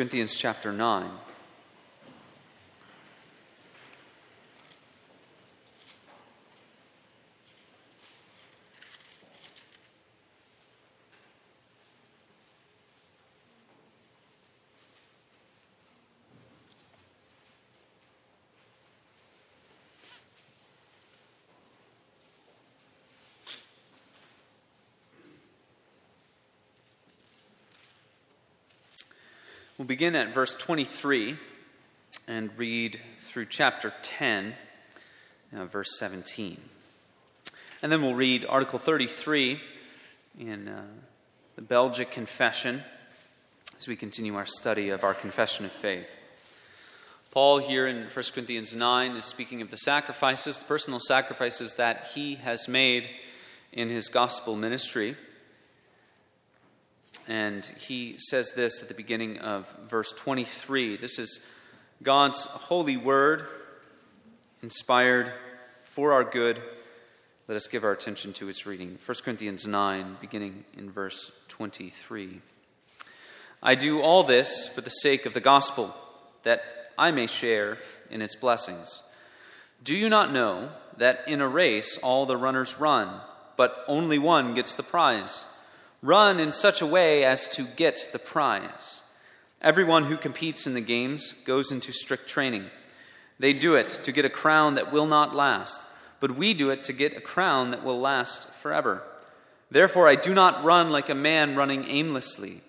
Corinthians chapter 9. Begin at verse 23 and read through chapter 10, uh, verse 17. And then we'll read Article 33 in uh, the Belgic Confession as we continue our study of our confession of faith. Paul, here in 1 Corinthians 9, is speaking of the sacrifices, the personal sacrifices that he has made in his gospel ministry. And he says this at the beginning of verse 23. This is God's holy word, inspired for our good. Let us give our attention to its reading. 1 Corinthians 9, beginning in verse 23. I do all this for the sake of the gospel, that I may share in its blessings. Do you not know that in a race all the runners run, but only one gets the prize? Run in such a way as to get the prize. Everyone who competes in the games goes into strict training. They do it to get a crown that will not last, but we do it to get a crown that will last forever. Therefore, I do not run like a man running aimlessly.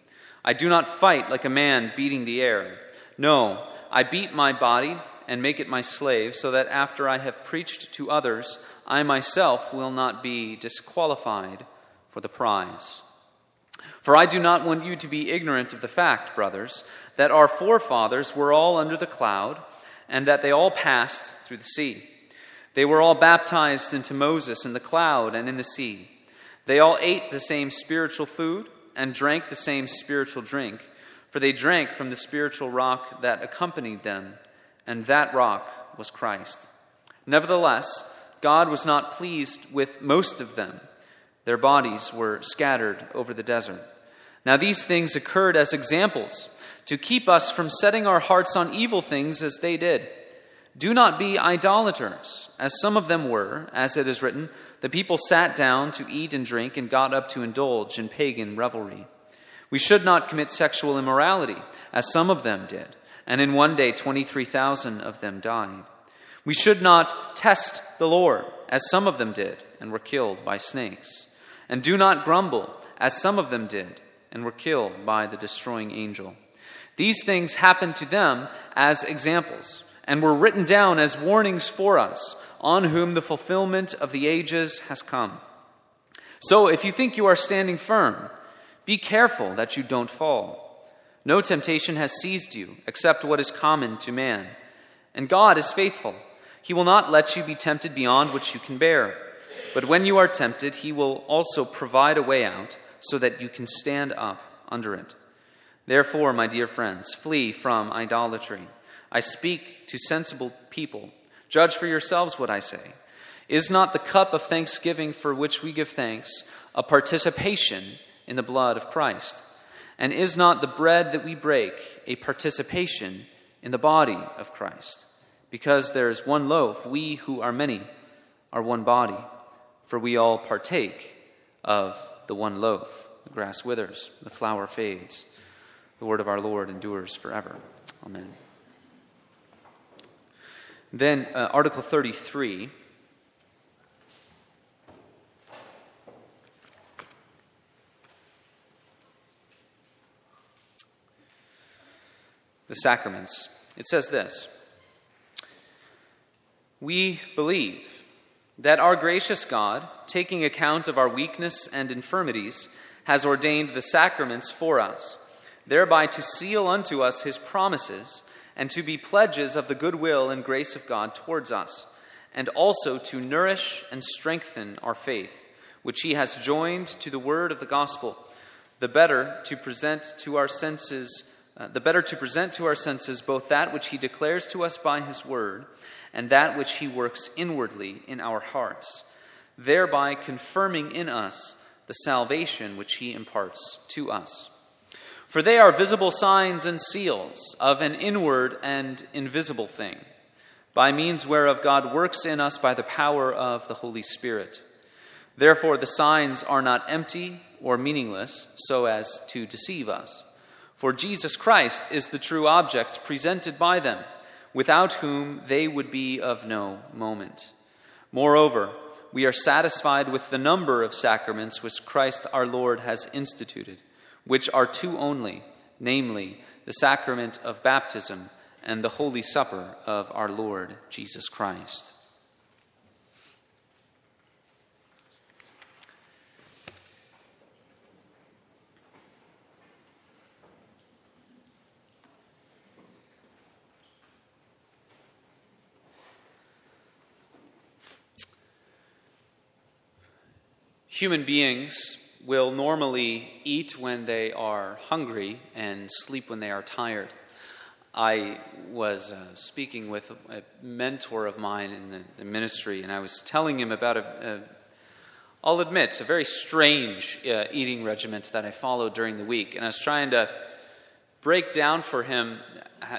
I do not fight like a man beating the air. No, I beat my body and make it my slave, so that after I have preached to others, I myself will not be disqualified for the prize. For I do not want you to be ignorant of the fact, brothers, that our forefathers were all under the cloud, and that they all passed through the sea. They were all baptized into Moses in the cloud and in the sea. They all ate the same spiritual food and drank the same spiritual drink, for they drank from the spiritual rock that accompanied them, and that rock was Christ. Nevertheless, God was not pleased with most of them. Their bodies were scattered over the desert. Now, these things occurred as examples to keep us from setting our hearts on evil things as they did. Do not be idolaters, as some of them were, as it is written, the people sat down to eat and drink and got up to indulge in pagan revelry. We should not commit sexual immorality, as some of them did, and in one day 23,000 of them died. We should not test the Lord, as some of them did, and were killed by snakes. And do not grumble, as some of them did and were killed by the destroying angel. These things happened to them as examples and were written down as warnings for us, on whom the fulfillment of the ages has come. So if you think you are standing firm, be careful that you don't fall. No temptation has seized you except what is common to man. And God is faithful. He will not let you be tempted beyond what you can bear. But when you are tempted, He will also provide a way out so that you can stand up under it. Therefore, my dear friends, flee from idolatry. I speak to sensible people. Judge for yourselves what I say. Is not the cup of thanksgiving for which we give thanks a participation in the blood of Christ? And is not the bread that we break a participation in the body of Christ? Because there is one loaf, we who are many are one body, for we all partake of the one loaf. The grass withers, the flower fades. The word of our Lord endures forever. Amen. Then, uh, Article 33. The sacraments. It says this We believe that our gracious God, taking account of our weakness and infirmities, has ordained the sacraments for us, thereby to seal unto us his promises and to be pledges of the goodwill and grace of God towards us, and also to nourish and strengthen our faith, which he has joined to the word of the gospel, the better to present to our senses. Uh, the better to present to our senses both that which he declares to us by his word and that which he works inwardly in our hearts, thereby confirming in us the salvation which he imparts to us. For they are visible signs and seals of an inward and invisible thing, by means whereof God works in us by the power of the Holy Spirit. Therefore, the signs are not empty or meaningless, so as to deceive us. For Jesus Christ is the true object presented by them, without whom they would be of no moment. Moreover, we are satisfied with the number of sacraments which Christ our Lord has instituted which are two only, namely, the sacrament of baptism and the Holy Supper of our Lord Jesus Christ. Human beings will normally eat when they are hungry and sleep when they are tired. I was uh, speaking with a, mentor of mine in the, the, ministry, and I was telling him about a, a I'll admit, a very strange uh, eating regiment that I followed during the week. And I was trying to break down for him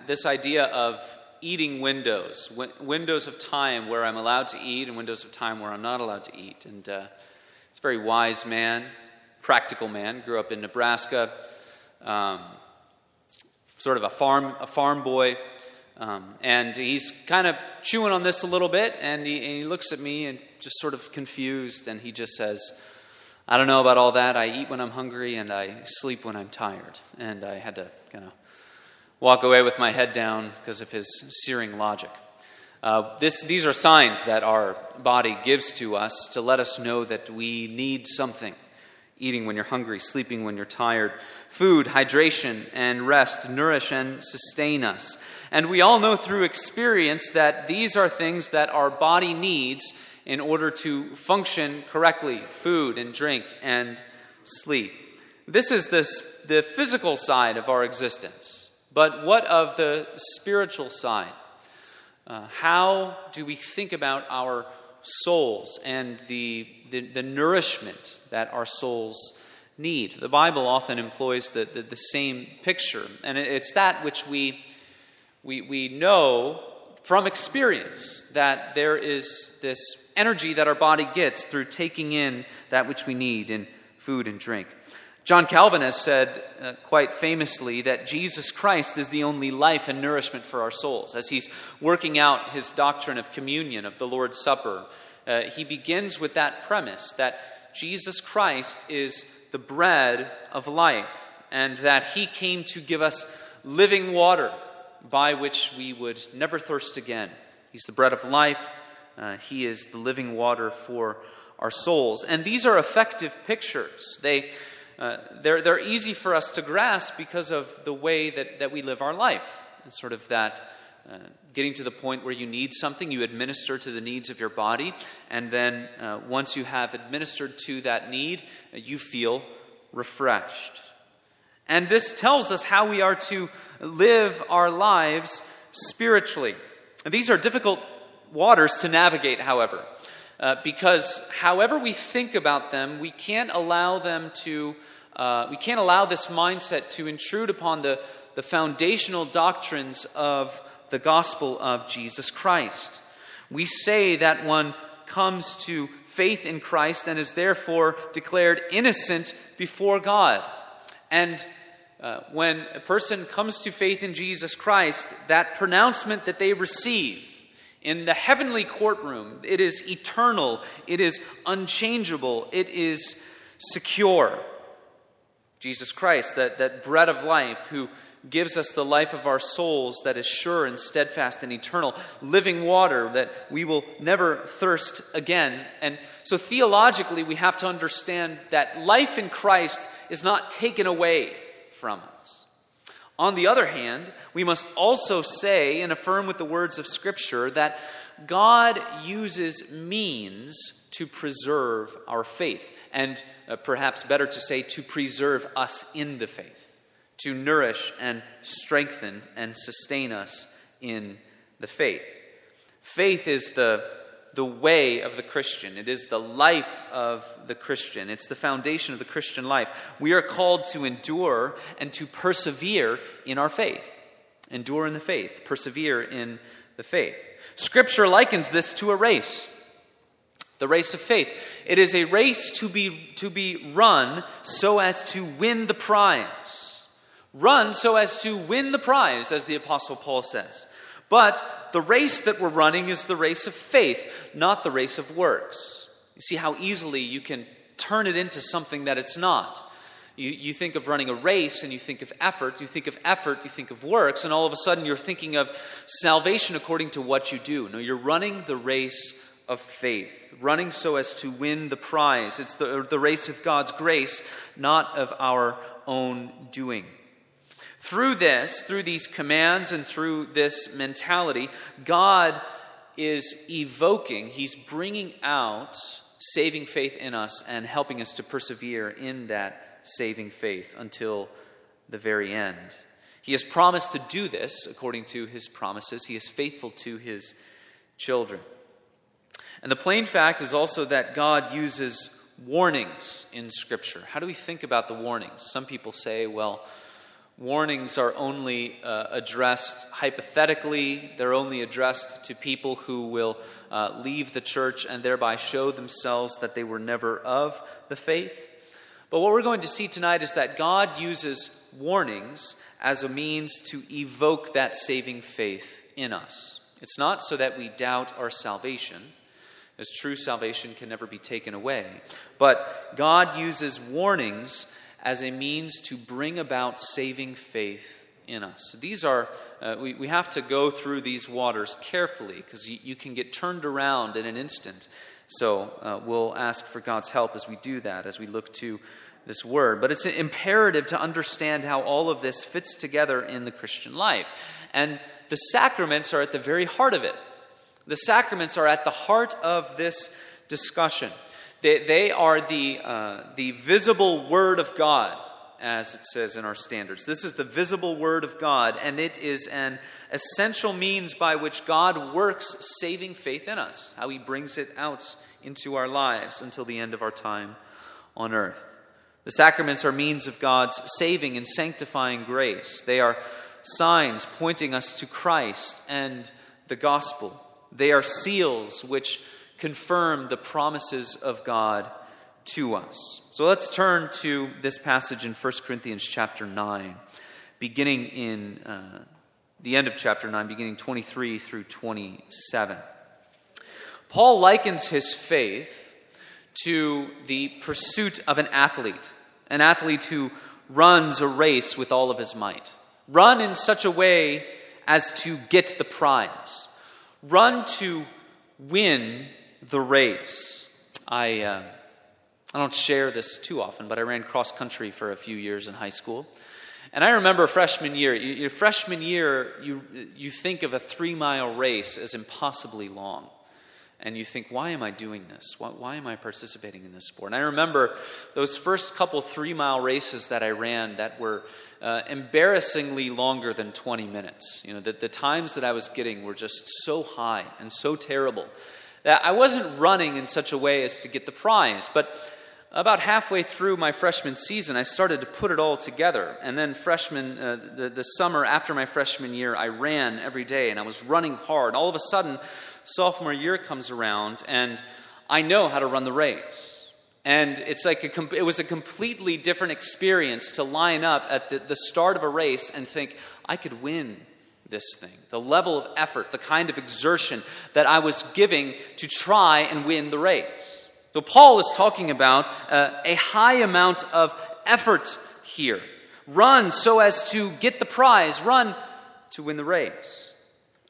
this idea of eating windows, windows of time where I'm allowed to eat, and windows of time where I'm not allowed to eat. And uh, he's a very wise man, practical man, grew up in Nebraska, um, sort of a farm, a farm boy. Um, and he's kind of chewing on this a little bit, and he, and he looks at me and just sort of confused, and he just says, I don't know about all that. I eat when I'm hungry and I sleep when I'm tired. And I had to kind of walk away with my head down because of his searing logic. Uh, this, these are signs that our body gives to us to let us know that we need something eating when you're hungry, sleeping when you're tired. Food, hydration, and rest nourish and sustain us. And we all know through experience that these are things that our body needs in order to function correctly food and drink and sleep. This is this, the physical side of our existence. But what of the spiritual side? Uh, how do we think about our souls and the, the, the, nourishment that our souls need. The Bible often employs the, the, the same picture, and it's that which we, we, we know from experience that there is this energy that our body gets through taking in that which we need in food and drink. John Calvin has said uh, quite famously that Jesus Christ is the only life and nourishment for our souls. As he's working out his doctrine of communion, of the Lord's Supper, uh, he begins with that premise that Jesus Christ is the bread of life and that he came to give us living water by which we would never thirst again. He's the bread of life, uh, he is the living water for our souls. And these are effective pictures. They uh, they're, they're easy for us to grasp because of the way that, that we live our life. It's sort of that uh, getting to the point where you need something, you administer to the needs of your body, and then uh, once you have administered to that need, uh, you feel refreshed. And this tells us how we are to live our lives spiritually. And these are difficult waters to navigate, however. Uh, because however we think about them, we can't allow them to, uh, we can't allow this mindset to intrude upon the, the foundational doctrines of the gospel of Jesus Christ. We say that one comes to faith in Christ and is therefore declared innocent before God. And uh, when a person comes to faith in Jesus Christ, that pronouncement that they receive in the heavenly courtroom, it is eternal, it is unchangeable, it is secure. Jesus Christ, that, that bread of life, who gives us the life of our souls that is sure and steadfast and eternal, living water that we will never thirst again. And so, theologically, we have to understand that life in Christ is not taken away from us. On the other hand, we must also say and affirm with the words of Scripture that God uses means to preserve our faith, and uh, perhaps better to say, to preserve us in the faith, to nourish and strengthen and sustain us in the faith. Faith is the the way of the Christian. It is the life of the Christian. It's the foundation of the Christian life. We are called to endure and to persevere in our faith. Endure in the faith, persevere in the faith. Scripture likens this to a race the race of faith. It is a race to be, to be run so as to win the prize. Run so as to win the prize, as the Apostle Paul says. But the race that we're running is the race of faith, not the race of works. You see how easily you can turn it into something that it's not. You, you think of running a race and you think of effort. You think of effort, you think of works, and all of a sudden you're thinking of salvation according to what you do. No, you're running the race of faith, running so as to win the prize. It's the, the race of God's grace, not of our own doing. Through this, through these commands and through this mentality, God is evoking, He's bringing out saving faith in us and helping us to persevere in that saving faith until the very end. He has promised to do this according to His promises, He is faithful to His children. And the plain fact is also that God uses warnings in Scripture. How do we think about the warnings? Some people say, well, warnings are only uh, addressed hypothetically, they're only addressed to people who will uh, leave the church and thereby show themselves that they were never of the faith. But what we're going to see tonight is that God uses warnings as a means to evoke that saving faith in us. It's not so that we doubt our salvation as true salvation can never be taken away. But God uses warnings as a means to bring about saving faith in us. These are, uh, we, we have to go through these waters carefully because you, you, can get turned around in an instant. So uh, we'll ask for God's help as we do that, as we look to this word. But it's imperative to understand how all of this fits together in the Christian life. And the sacraments are at the very heart of it. The sacraments are at the heart of this discussion. They, they are the, uh, the visible Word of God, as it says in our standards. This is the visible Word of God, and it is an essential means by which God works saving faith in us, how He brings it out into our lives until the end of our time on earth. The sacraments are means of God's saving and sanctifying grace. They are signs pointing us to Christ and the gospel. They are seals which confirm the promises of God to us. So let's turn to this passage in 1 Corinthians chapter 9, beginning in uh, the end of chapter 9, beginning 23 through 27. Paul likens his faith to the pursuit of an athlete, an athlete who runs a race with all of his might. Run in such a way as to get the prize run to win the race. I, uh, I don't share this too often, but I ran cross country for a few years in high school. And I remember freshman year, your freshman year, you, you think of a three mile race as impossibly long and you think, why am I doing this? Why, why, am I participating in this sport? And I remember those first couple three mile races that I ran that were uh, embarrassingly longer than 20 minutes. You know, the, the times that I was getting were just so high and so terrible that I wasn't running in such a way as to get the prize. But about halfway through my freshman season, I started to put it all together. And then, freshman, uh, the, the summer after my freshman year, I ran every day and I was running hard. All of a sudden, sophomore year comes around and I know how to run the race. And it's like a, it was a completely different experience to line up at the, the start of a race and think, I could win this thing. The level of effort, the kind of exertion that I was giving to try and win the race. So, Paul is talking about uh, a high amount of effort here. Run so as to get the prize, run to win the race.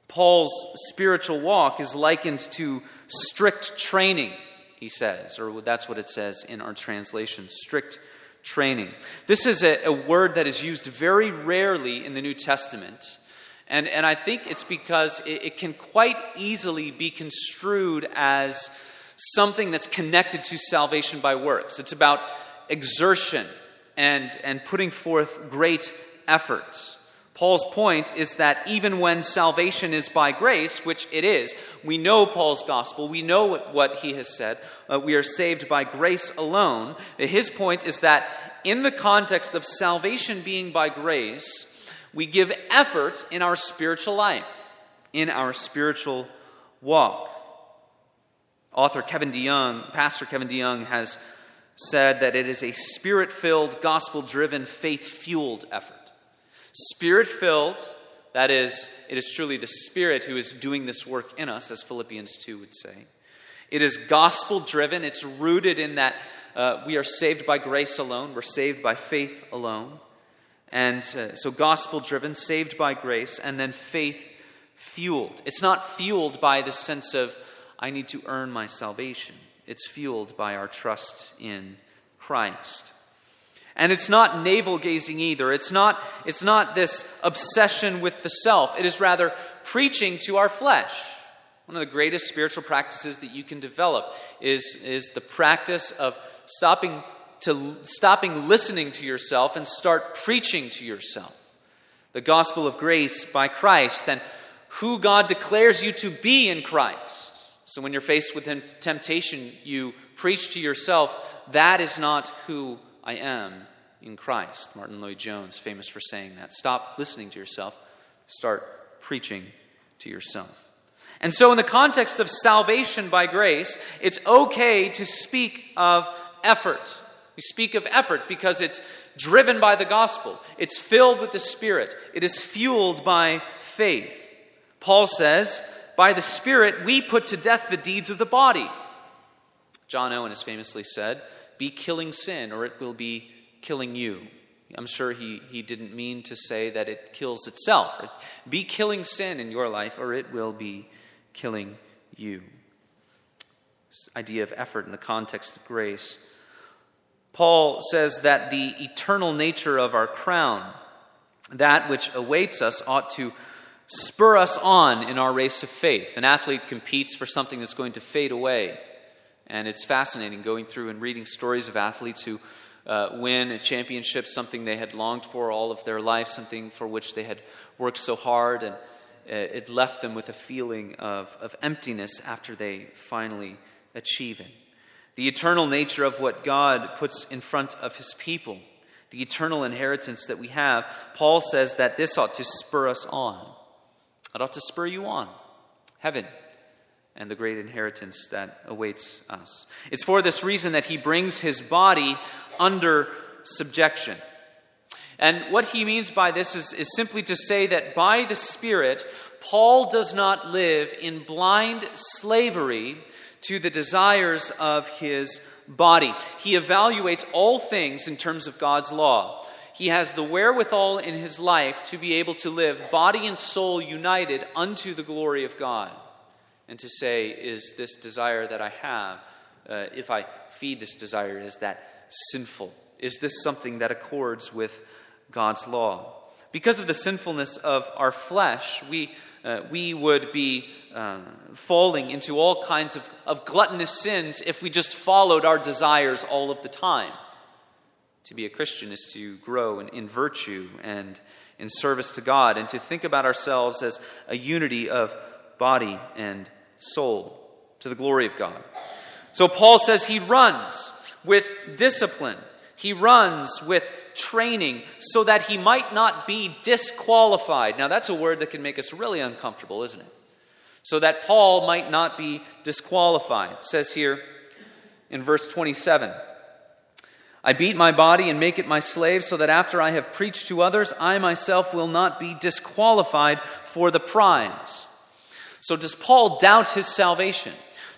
Paul's spiritual walk is likened to strict training, he says, or that's what it says in our translation strict training. This is a, a word that is used very rarely in the New Testament. And, and I think it's because it, it can quite easily be construed as something that's connected to salvation by works. It's about exertion and, and putting forth great efforts. Paul's point is that even when salvation is by grace, which it is, we know Paul's gospel, we know what, what he has said, uh, we are saved by grace alone. His point is that in the context of salvation being by grace, we give effort in our spiritual life, in our spiritual walk. Author Kevin DeYoung, Pastor Kevin DeYoung, has said that it is a spirit filled, gospel driven, faith fueled effort. Spirit filled, that is, it is truly the Spirit who is doing this work in us, as Philippians 2 would say. It is gospel driven, it's rooted in that uh, we are saved by grace alone, we're saved by faith alone. And uh, so, gospel driven, saved by grace, and then faith fueled. It's not fueled by the sense of, I need to earn my salvation. It's fueled by our trust in Christ. And it's not navel gazing either. It's not, it's not this obsession with the self. It is rather preaching to our flesh. One of the greatest spiritual practices that you can develop is, is the practice of stopping, to, stopping listening to yourself and start preaching to yourself. The gospel of grace by Christ and who God declares you to be in Christ. So when you're faced with temptation, you preach to yourself, that is not who I am in Christ. Martyn Lloyd-Jones, famous for saying that. Stop listening to yourself, start preaching to yourself. And so, in the context of salvation by grace, it's okay to speak of effort. We speak of effort because it's driven by the gospel, it's filled with the Spirit, it is fueled by faith. Paul says, By the Spirit, we put to death the deeds of the body. John Owen has famously said, be killing sin, or it will be killing you. I'm sure he, he didn't mean to say that it kills itself. Be killing sin in your life, or it will be killing you. This idea of effort in the context of grace. Paul says that the eternal nature of our crown, that which awaits us, ought to spur us on in our race of faith. An athlete competes for something that's going to fade away. And it's fascinating going through and reading stories of athletes who uh, win a championship, something they had longed for all of their life, something for which they had worked so hard, and uh, it left them with a feeling of, of emptiness after they finally achieve it. The eternal nature of what God puts in front of his people, the eternal inheritance that we have, Paul says that this ought to spur us on. It ought to spur you on. Heaven, and the great inheritance that awaits us. It's for this reason that he brings his body under subjection. And what he means by this is, is simply to say that by the Spirit, Paul does not live in blind slavery to the desires of his body. He evaluates all things in terms of God's law. He has the wherewithal in his life to be able to live body and soul united unto the glory of God and to say, is this desire that I have, uh, if I feed this desire, is that sinful? Is this something that accords with God's law? Because of the sinfulness of our flesh, we, uh, we would be uh, falling into all kinds of, of gluttonous sins if we just followed our desires all of the time. To be a Christian is to grow in, in virtue and in service to God, and to think about ourselves as a unity of body and soul to the glory of God. So Paul says he runs with discipline, he runs with training so that he might not be disqualified. Now, that's a word that can make us really uncomfortable, isn't it? So that Paul might not be disqualified. It says here in verse 27 I beat my body and make it my slave, so that after I have preached to others, I myself will not be disqualified for the prize. So, does Paul doubt his salvation?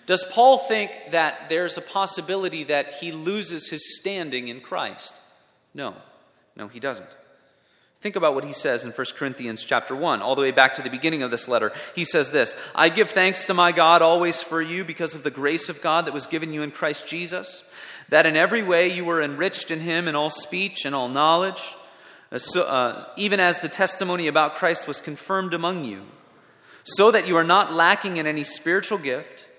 Does Paul think that there's a possibility that he loses his standing in Christ? No. No, he doesn't. Think about what he says in 1 Corinthians chapter 1, all the way back to the beginning of this letter. He says this I give thanks to my God always for you because of the grace of God that was given you in Christ Jesus, that in every way you were enriched in him in all speech and all knowledge, uh, uh, even as the testimony about Christ was confirmed among you so that you are not lacking in any spiritual gift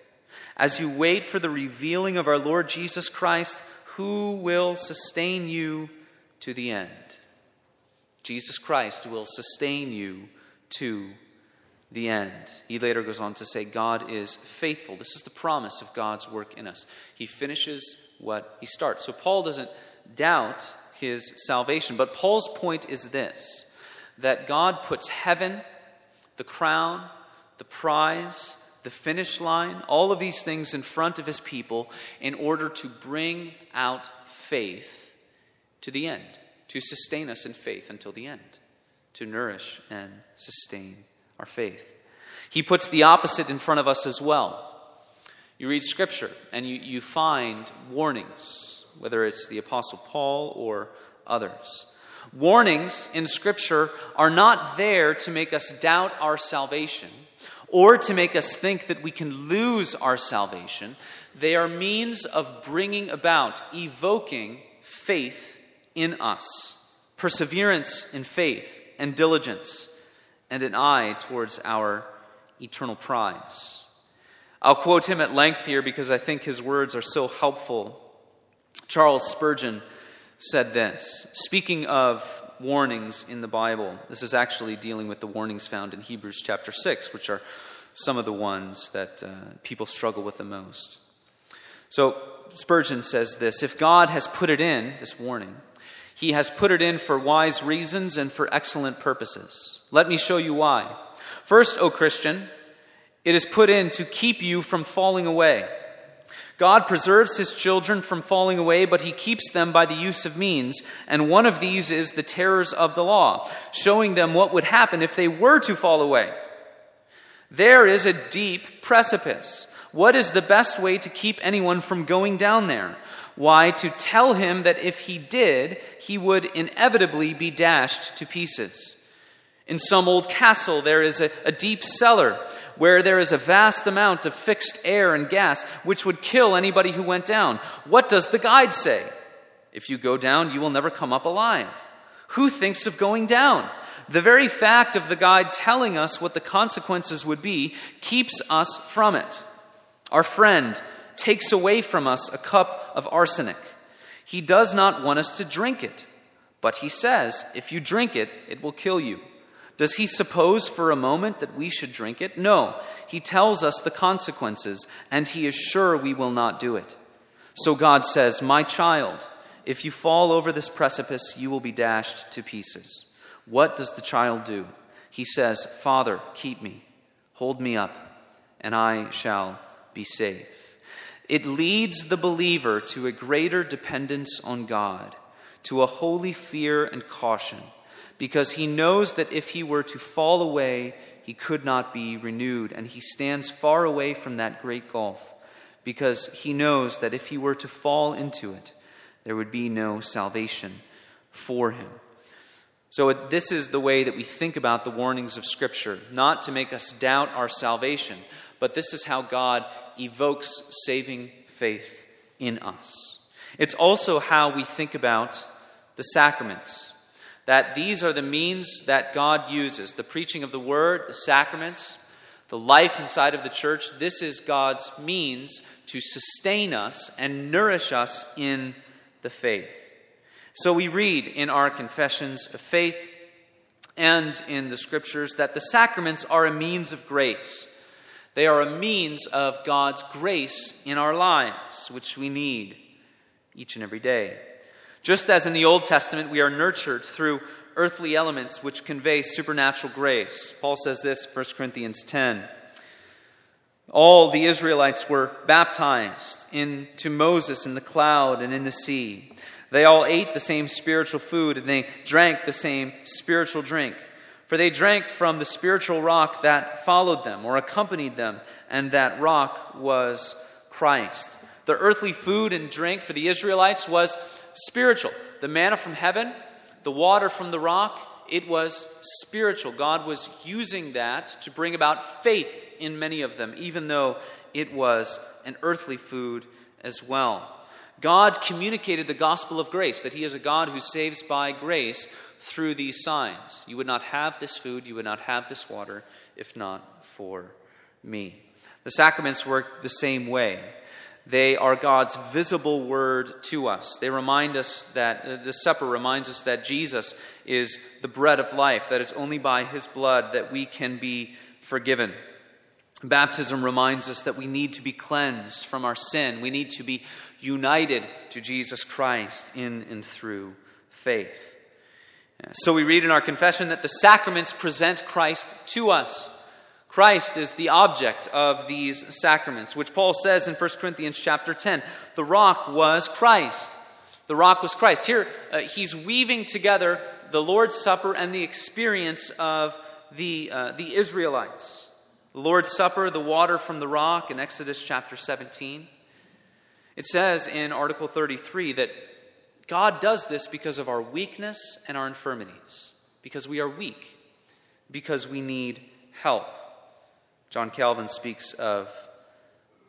as you wait for the revealing of our Lord Jesus Christ, who will sustain you to the end. Jesus Christ will sustain you to the end. He later goes on to say, God is faithful. This is the promise of God's work in us. He finishes what he starts. So Paul doesn't doubt his salvation. But Paul's point is this that God puts heaven, the crown, the prize, the finish line, all of these things in front of his people in order to bring out faith to the end, to sustain us in faith until the end, to nourish and sustain our faith. He puts the opposite in front of us as well. You read Scripture and you, you find warnings, whether it's the Apostle Paul or others. Warnings in Scripture are not there to make us doubt our salvation or to make us think that we can lose our salvation. They are means of bringing about, evoking faith in us, perseverance in faith and diligence, and an eye towards our eternal prize. I'll quote him at length here because I think his words are so helpful. Charles Spurgeon said this, speaking of warnings in the Bible. This is actually dealing with the warnings found in Hebrews chapter 6, which are some of the ones that uh, people struggle with the most. So Spurgeon says this If God has put it in, this warning, he has put it in for wise reasons and for excellent purposes. Let me show you why. First, O Christian, it is put in to keep you from falling away. God preserves his children from falling away, but he keeps them by the use of means, and one of these is the terrors of the law, showing them what would happen if they were to fall away. There is a deep precipice. What is the best way to keep anyone from going down there? Why, to tell him that if he did, he would inevitably be dashed to pieces. In some old castle, there is a, a deep cellar where there is a vast amount of fixed air and gas which would kill anybody who went down. What does the guide say? If you go down, you will never come up alive. Who thinks of going down? The very fact of the guide telling us what the consequences would be keeps us from it. Our friend takes away from us a cup of arsenic. He does not want us to drink it, but he says, if you drink it, it will kill you. Does he suppose for a moment that we should drink it? No. He tells us the consequences, and he is sure we will not do it. So God says, My child, if you fall over this precipice, you will be dashed to pieces. What does the child do? He says, Father, keep me, hold me up, and I shall be safe. It leads the believer to a greater dependence on God, to a holy fear and caution because he knows that if he were to fall away, he could not be renewed. And he stands far away from that great gulf because he knows that if he were to fall into it, there would be no salvation for him. So, this is the way that we think about the warnings of Scripture, not to make us doubt our salvation, but this is how God evokes saving faith in us. It's also how we think about the sacraments that these are the means that God uses the preaching of the word, the sacraments, the life inside of the church. This is God's means to sustain us and nourish us in the faith. So we read in our confessions of faith and in the scriptures that the sacraments are a means of grace. They are a means of God's grace in our lives, which we need each and every day. Just as in the Old Testament, we are nurtured through earthly elements which convey supernatural grace. Paul says this, 1 Corinthians 10. All the Israelites were baptized into Moses in the cloud and in the sea. They all ate the same spiritual food and they drank the same spiritual drink. For they drank from the spiritual rock that followed them or accompanied them, and that rock was Christ. The earthly food and drink for the Israelites was spiritual. The manna from heaven, the water from the rock, it was spiritual. God was using that to bring about faith in many of them, even though it was an earthly food as well. God communicated the gospel of grace, that He is a God who saves by grace through these signs. You would not have this food, you would not have this water, if not for me. The sacraments work the same way. They are God's visible word to us. They remind us that uh, the supper reminds us that Jesus is the bread of life, that it's only by his blood that we can be forgiven. Baptism reminds us that we need to be cleansed from our sin. We need to be united to Jesus Christ in and through faith. So we read in our confession that the sacraments present Christ to us. Christ is the object of these sacraments, which Paul says in 1 Corinthians chapter 10. The rock was Christ. The rock was Christ. Here, uh, he's weaving together the Lord's Supper and the experience of the, uh, the Israelites. The Lord's Supper, the water from the rock in Exodus chapter 17. It says in Article 33 that God does this because of our weakness and our infirmities, because we are weak, because we need help. John Calvin speaks of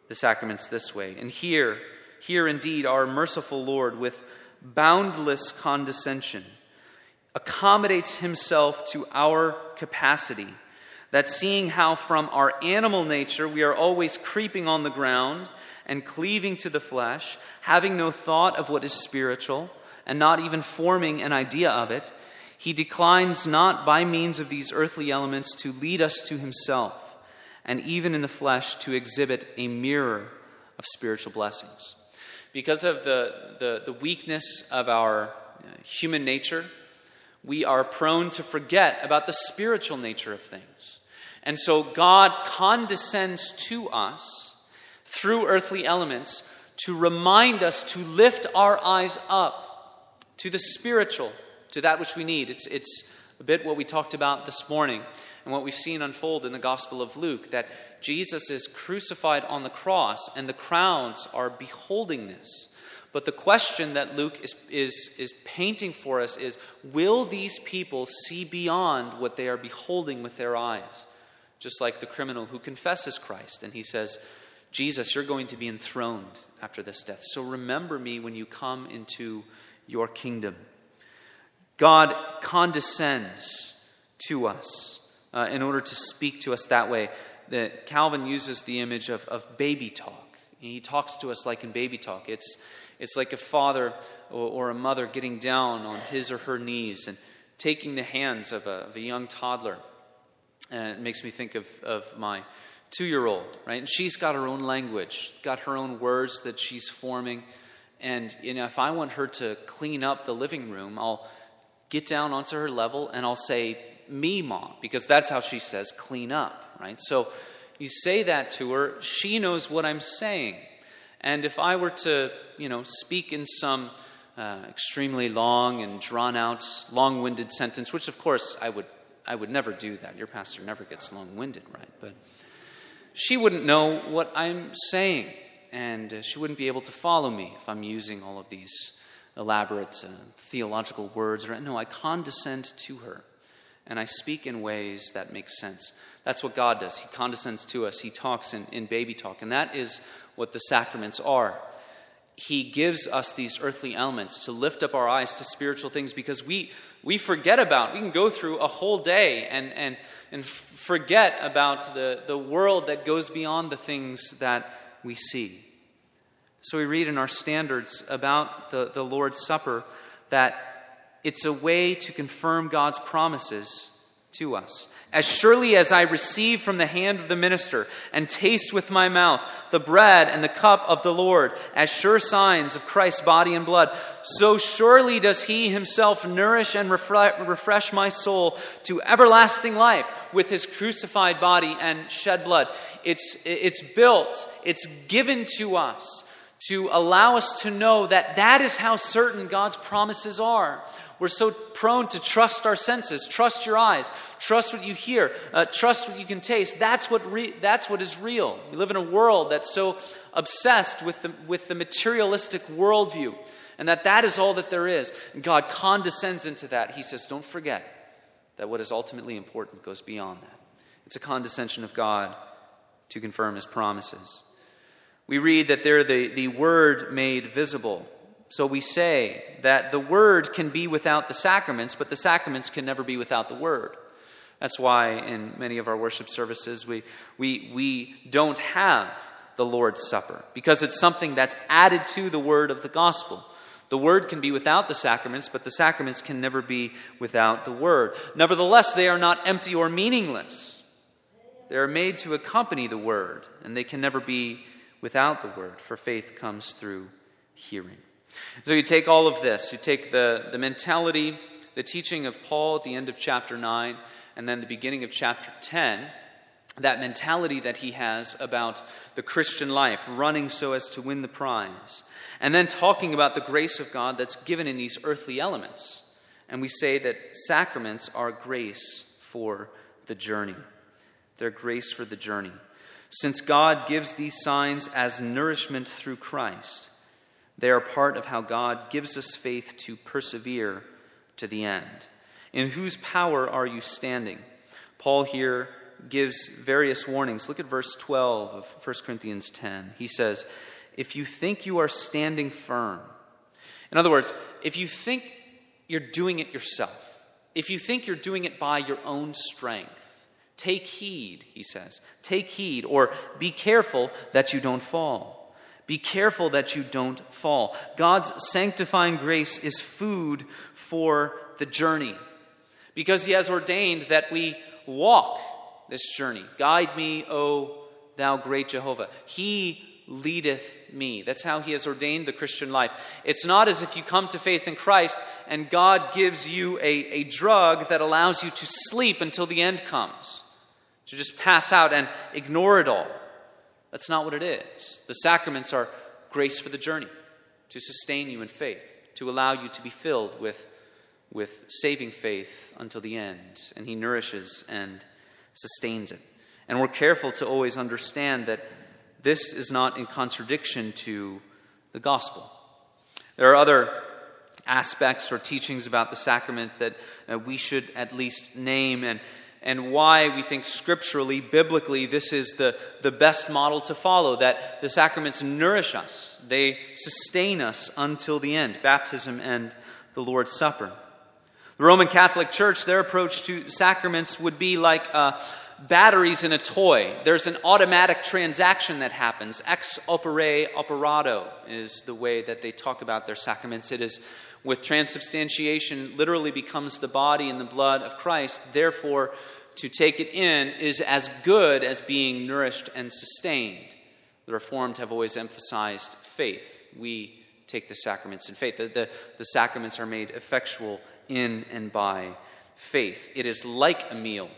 the sacraments this way. And here, here indeed, our merciful Lord, with boundless condescension, accommodates himself to our capacity that seeing how from our animal nature we are always creeping on the ground and cleaving to the flesh, having no thought of what is spiritual, and not even forming an idea of it, he declines not by means of these earthly elements to lead us to himself, and even in the flesh to exhibit a mirror of spiritual blessings. Because of the, the, the weakness of our uh, human nature, we are prone to forget about the spiritual nature of things. And so God condescends to us through earthly elements to remind us to lift our eyes up to the spiritual, to that which we need. It's, it's a bit what we talked about this morning and what we've seen unfold in the Gospel of Luke that Jesus is crucified on the cross and the crowds are beholding this. But the question that Luke is, is, is painting for us is will these people see beyond what they are beholding with their eyes? Just like the criminal who confesses Christ and he says, Jesus, you're going to be enthroned after this death. So remember me when you come into your kingdom. God condescends to us uh, in order to speak to us that way. That Calvin uses the image of, of baby talk. He talks to us like in baby talk. It's, it's like a father or, or, a mother getting down on his or her knees and taking the hands of a, of a young toddler. And it makes me think of, of my two year old, right? And she's got her own language, got her own words that she's forming. And you know, if I want her to clean up the living room, I'll get down onto her level and I'll say, Me, mom, because that's how she says clean up, right? So you say that to her, she knows what I'm saying. And if I were to, you know, speak in some uh, extremely long and drawn out, long winded sentence, which of course I would, I would never do that. Your pastor never gets long winded, right? But she wouldn't know what I'm saying, and uh, she wouldn't be able to follow me if I'm using all of these elaborate uh, theological words. Or, no, I condescend to her, and I speak in ways that make sense. That's what God does. He condescends to us, He talks in, in baby talk, and that is what the sacraments are. He gives us these earthly elements to lift up our eyes to spiritual things because we, we forget about, we can go through a whole day and, and, and forget about the, the world that goes beyond the things that we see. So we read in our standards about the, the Lord's Supper that it's a way to confirm God's promises to us. As surely as I receive from the hand of the minister and taste with my mouth the bread and the cup of the Lord as sure signs of Christ's body and blood, so surely does he himself nourish and refresh my soul to everlasting life with his crucified body and shed blood. It's, it's built, it's given to us to allow us to know that that is how certain God's promises are. We're so prone to trust our senses, trust your eyes, trust what you hear, uh, trust what you can taste. That's what, re- that's what is real. We live in a world that's so obsessed with the, with the materialistic worldview, and that that is all that there is. And God condescends into that. He says, Don't forget that what is ultimately important goes beyond that. It's a condescension of God to confirm his promises. We read that they're the, the word made visible. So we say that the Word can be without the sacraments, but the sacraments can never be without the Word. That's why in many of our worship services we, we, we don't have the Lord's Supper because it's something that's added to the word of the gospel. The word can be without the sacraments, but the sacraments can never be without the word. Nevertheless, they are not empty or meaningless. They are made to accompany the word, and they can never be without the word, for faith comes through hearing. So you take all of this, you take the, the mentality, the teaching of Paul at the end of chapter 9, and then the beginning of chapter 10 that mentality that he has about the Christian life, running so as to win the prize, and then talking about the grace of God that's given in these earthly elements. And we say that sacraments are grace for the journey. They're grace for the journey. Since God gives these signs as nourishment through Christ, they are part of how God gives us faith to persevere to the end. In whose power are you standing? Paul here gives various warnings. Look at verse 12 of 1 Corinthians 10. He says, If you think you are standing firm, in other words, if you think you're doing it yourself, if you think you're doing it by your own strength, take heed, he says. Take heed, or be careful that you don't fall. Be careful that you don't fall. God's sanctifying grace is food for the journey because he has ordained that we walk this journey. Guide me, O thou great Jehovah. He leadeth me. That's how he has ordained the Christian life. It's not as if you come to faith in Christ and God gives you a, a drug that allows you to sleep until the end comes, to just pass out and ignore it all. That's not what it is. The sacraments are grace for the journey, to sustain you in faith, to allow you to be filled with, with saving faith until the end. And he nourishes and sustains it. And we're careful to always understand that this is not in contradiction to the gospel. There are other aspects or teachings about the sacrament that uh, we should at least name and, and why we think scripturally, biblically, this is the, the best model to follow that the sacraments nourish us, they sustain us until the end baptism and the Lord's Supper. The Roman Catholic Church, their approach to sacraments would be like uh, batteries in a toy. There's an automatic transaction that happens. Ex opere operato is the way that they talk about their sacraments. It is with transubstantiation, literally becomes the body and the blood of Christ. Therefore, to take it in is as good as being nourished and sustained. The Reformed have always emphasized faith. We take the sacraments in faith. The, the, the sacraments are made effectual in and by faith. It is like a meal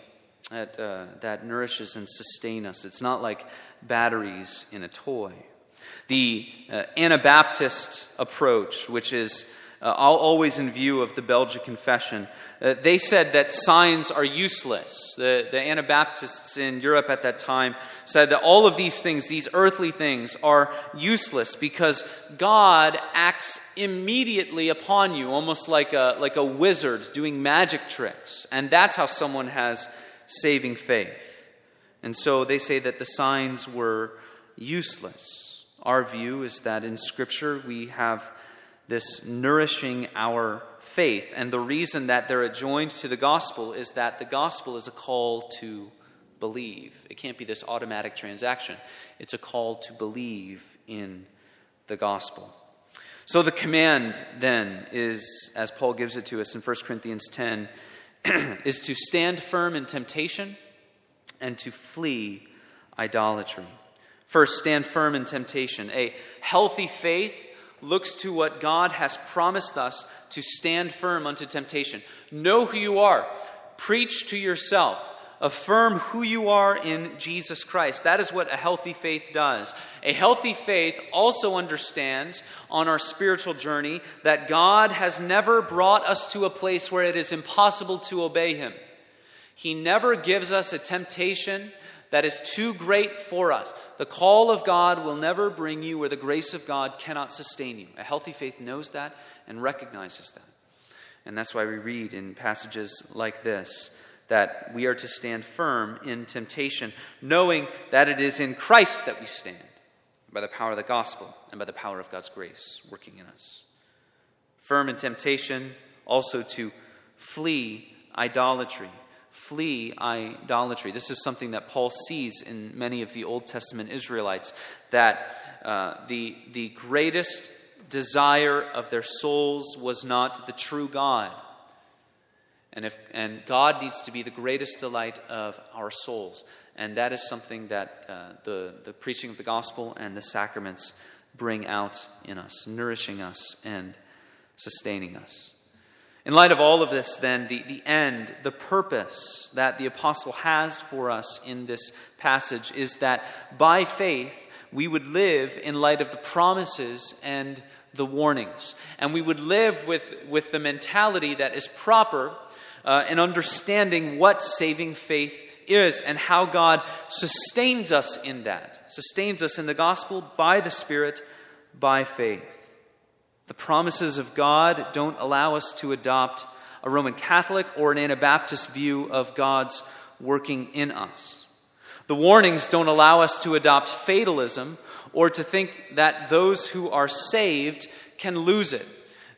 that, uh, that nourishes and sustains us. It's not like batteries in a toy. The uh, Anabaptist approach, which is uh, always in view of the Belgic Confession, uh, they said that signs are useless. The, the Anabaptists in Europe at that time said that all of these things, these earthly things, are useless because God acts immediately upon you, almost like a, like a wizard doing magic tricks. And that's how someone has saving faith. And so they say that the signs were useless. Our view is that in Scripture we have this nourishing our faith. And the reason that they're adjoined to the gospel is that the gospel is a call to believe. It can't be this automatic transaction, it's a call to believe in the gospel. So the command then is, as Paul gives it to us in 1 Corinthians 10, is to stand firm in temptation and to flee idolatry. First, stand firm in temptation. A healthy faith looks to what God has promised us to stand firm unto temptation. Know who you are, preach to yourself. Affirm who you are in Jesus Christ. That is what a healthy faith does. A healthy faith also understands on our spiritual journey that God has never brought us to a place where it is impossible to obey Him. He never gives us a temptation that is too great for us. The call of God will never bring you where the grace of God cannot sustain you. A healthy faith knows that and recognizes that. And that's why we read in passages like this that we are to stand firm in temptation, knowing that it is in Christ that we stand, by the power of the gospel and by the power of God's grace working in us. Firm in temptation, also to flee idolatry. Flee idolatry. This is something that Paul sees in many of the Old Testament Israelites that uh, the, the greatest desire of their souls was not the true God. And, if, and God needs to be the greatest delight of our souls. And that is something that uh, the, the preaching of the gospel and the sacraments bring out in us, nourishing us and sustaining us. In light of all of this, then, the, the end, the purpose that the apostle has for us in this passage is that by faith we would live in light of the promises and the warnings. And we would live with, with the mentality that is proper uh, in understanding what saving faith is and how God sustains us in that, sustains us in the gospel by the Spirit, by faith. The promises of God don't allow us to adopt a Roman Catholic or an Anabaptist view of God's working in us. The warnings don't allow us to adopt fatalism or to think that those who are saved can lose it.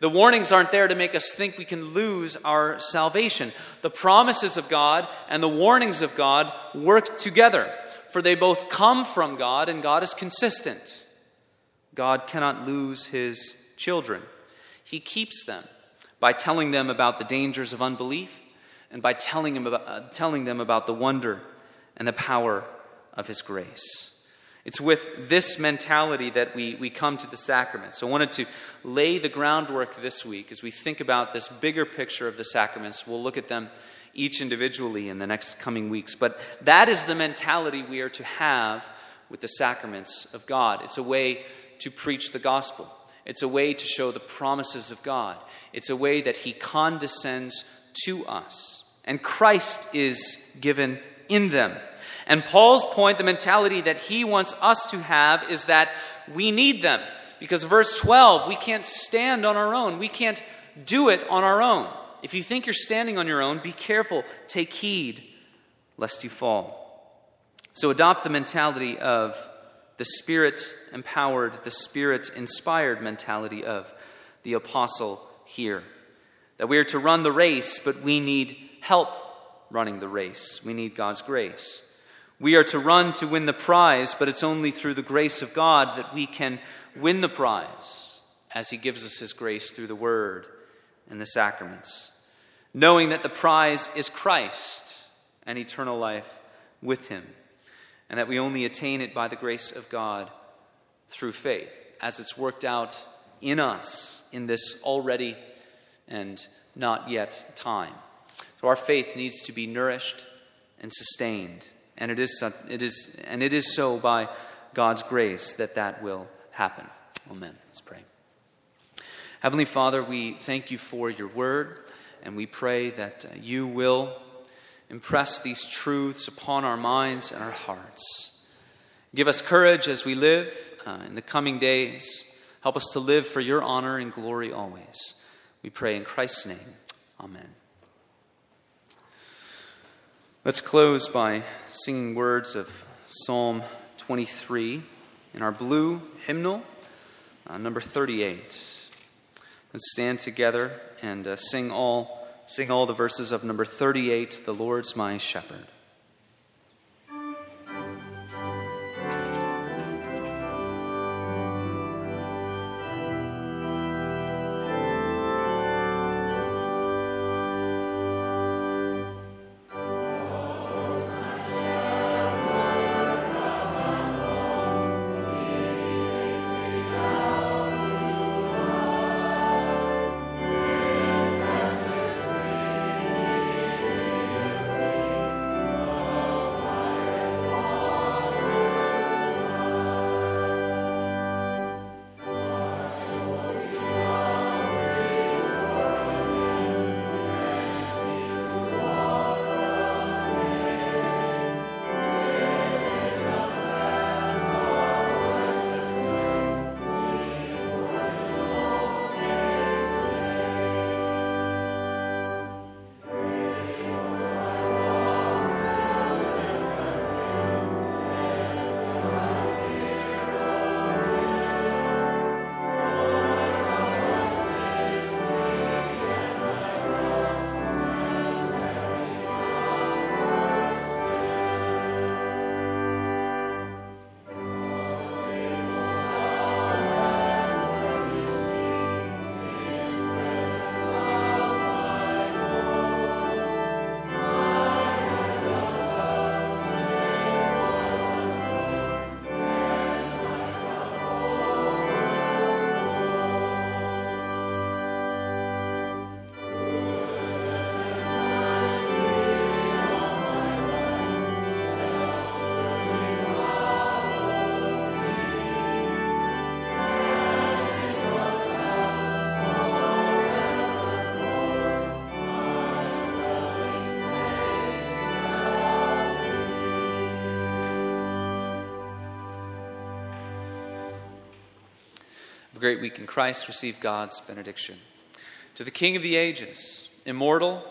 The warnings aren't there to make us think we can lose our salvation. The promises of God and the warnings of God work together, for they both come from God and God is consistent. God cannot lose his children. He keeps them by telling them about the dangers of unbelief and by telling them about, uh, telling them about the wonder and the power of his grace. It's with this mentality that we, we come to the sacraments. So I wanted to lay the groundwork this week as we think about this bigger picture of the sacraments. We'll look at them each individually in the next coming weeks. But that is the mentality we are to have with the sacraments of God. It's a way to preach the gospel, it's a way to show the promises of God, it's a way that He condescends to us. And Christ is given in them. And Paul's point, the mentality that he wants us to have, is that we need them. Because verse 12, we can't stand on our own. We can't do it on our own. If you think you're standing on your own, be careful. Take heed lest you fall. So adopt the mentality of the Spirit empowered, the Spirit inspired mentality of the apostle here. That we are to run the race, but we need help running the race. We need God's grace. We are to run to win the prize, but it's only through the grace of God that we can win the prize as He gives us His grace through the Word and the sacraments. Knowing that the prize is Christ and eternal life with Him, and that we only attain it by the grace of God through faith, as it's worked out in us in this already and not yet time. So our faith needs to be nourished and sustained and it is, it is, and it is so by God's grace that that will happen. Amen. Let's pray. Heavenly Father, we thank you for your word, and we pray that uh, you will impress these truths upon our minds and our hearts. Give us courage as we live uh, in the coming days. Help us to live for your honor and glory always. We pray in Christ's name. Amen. Let's close by singing words of Psalm 23 in our blue hymnal, uh, number 38. Let's stand together and uh, sing all sing all the verses of number 38, The Lord's my shepherd. Great week in Christ. Receive God's benediction. To the King of the ages, immortal,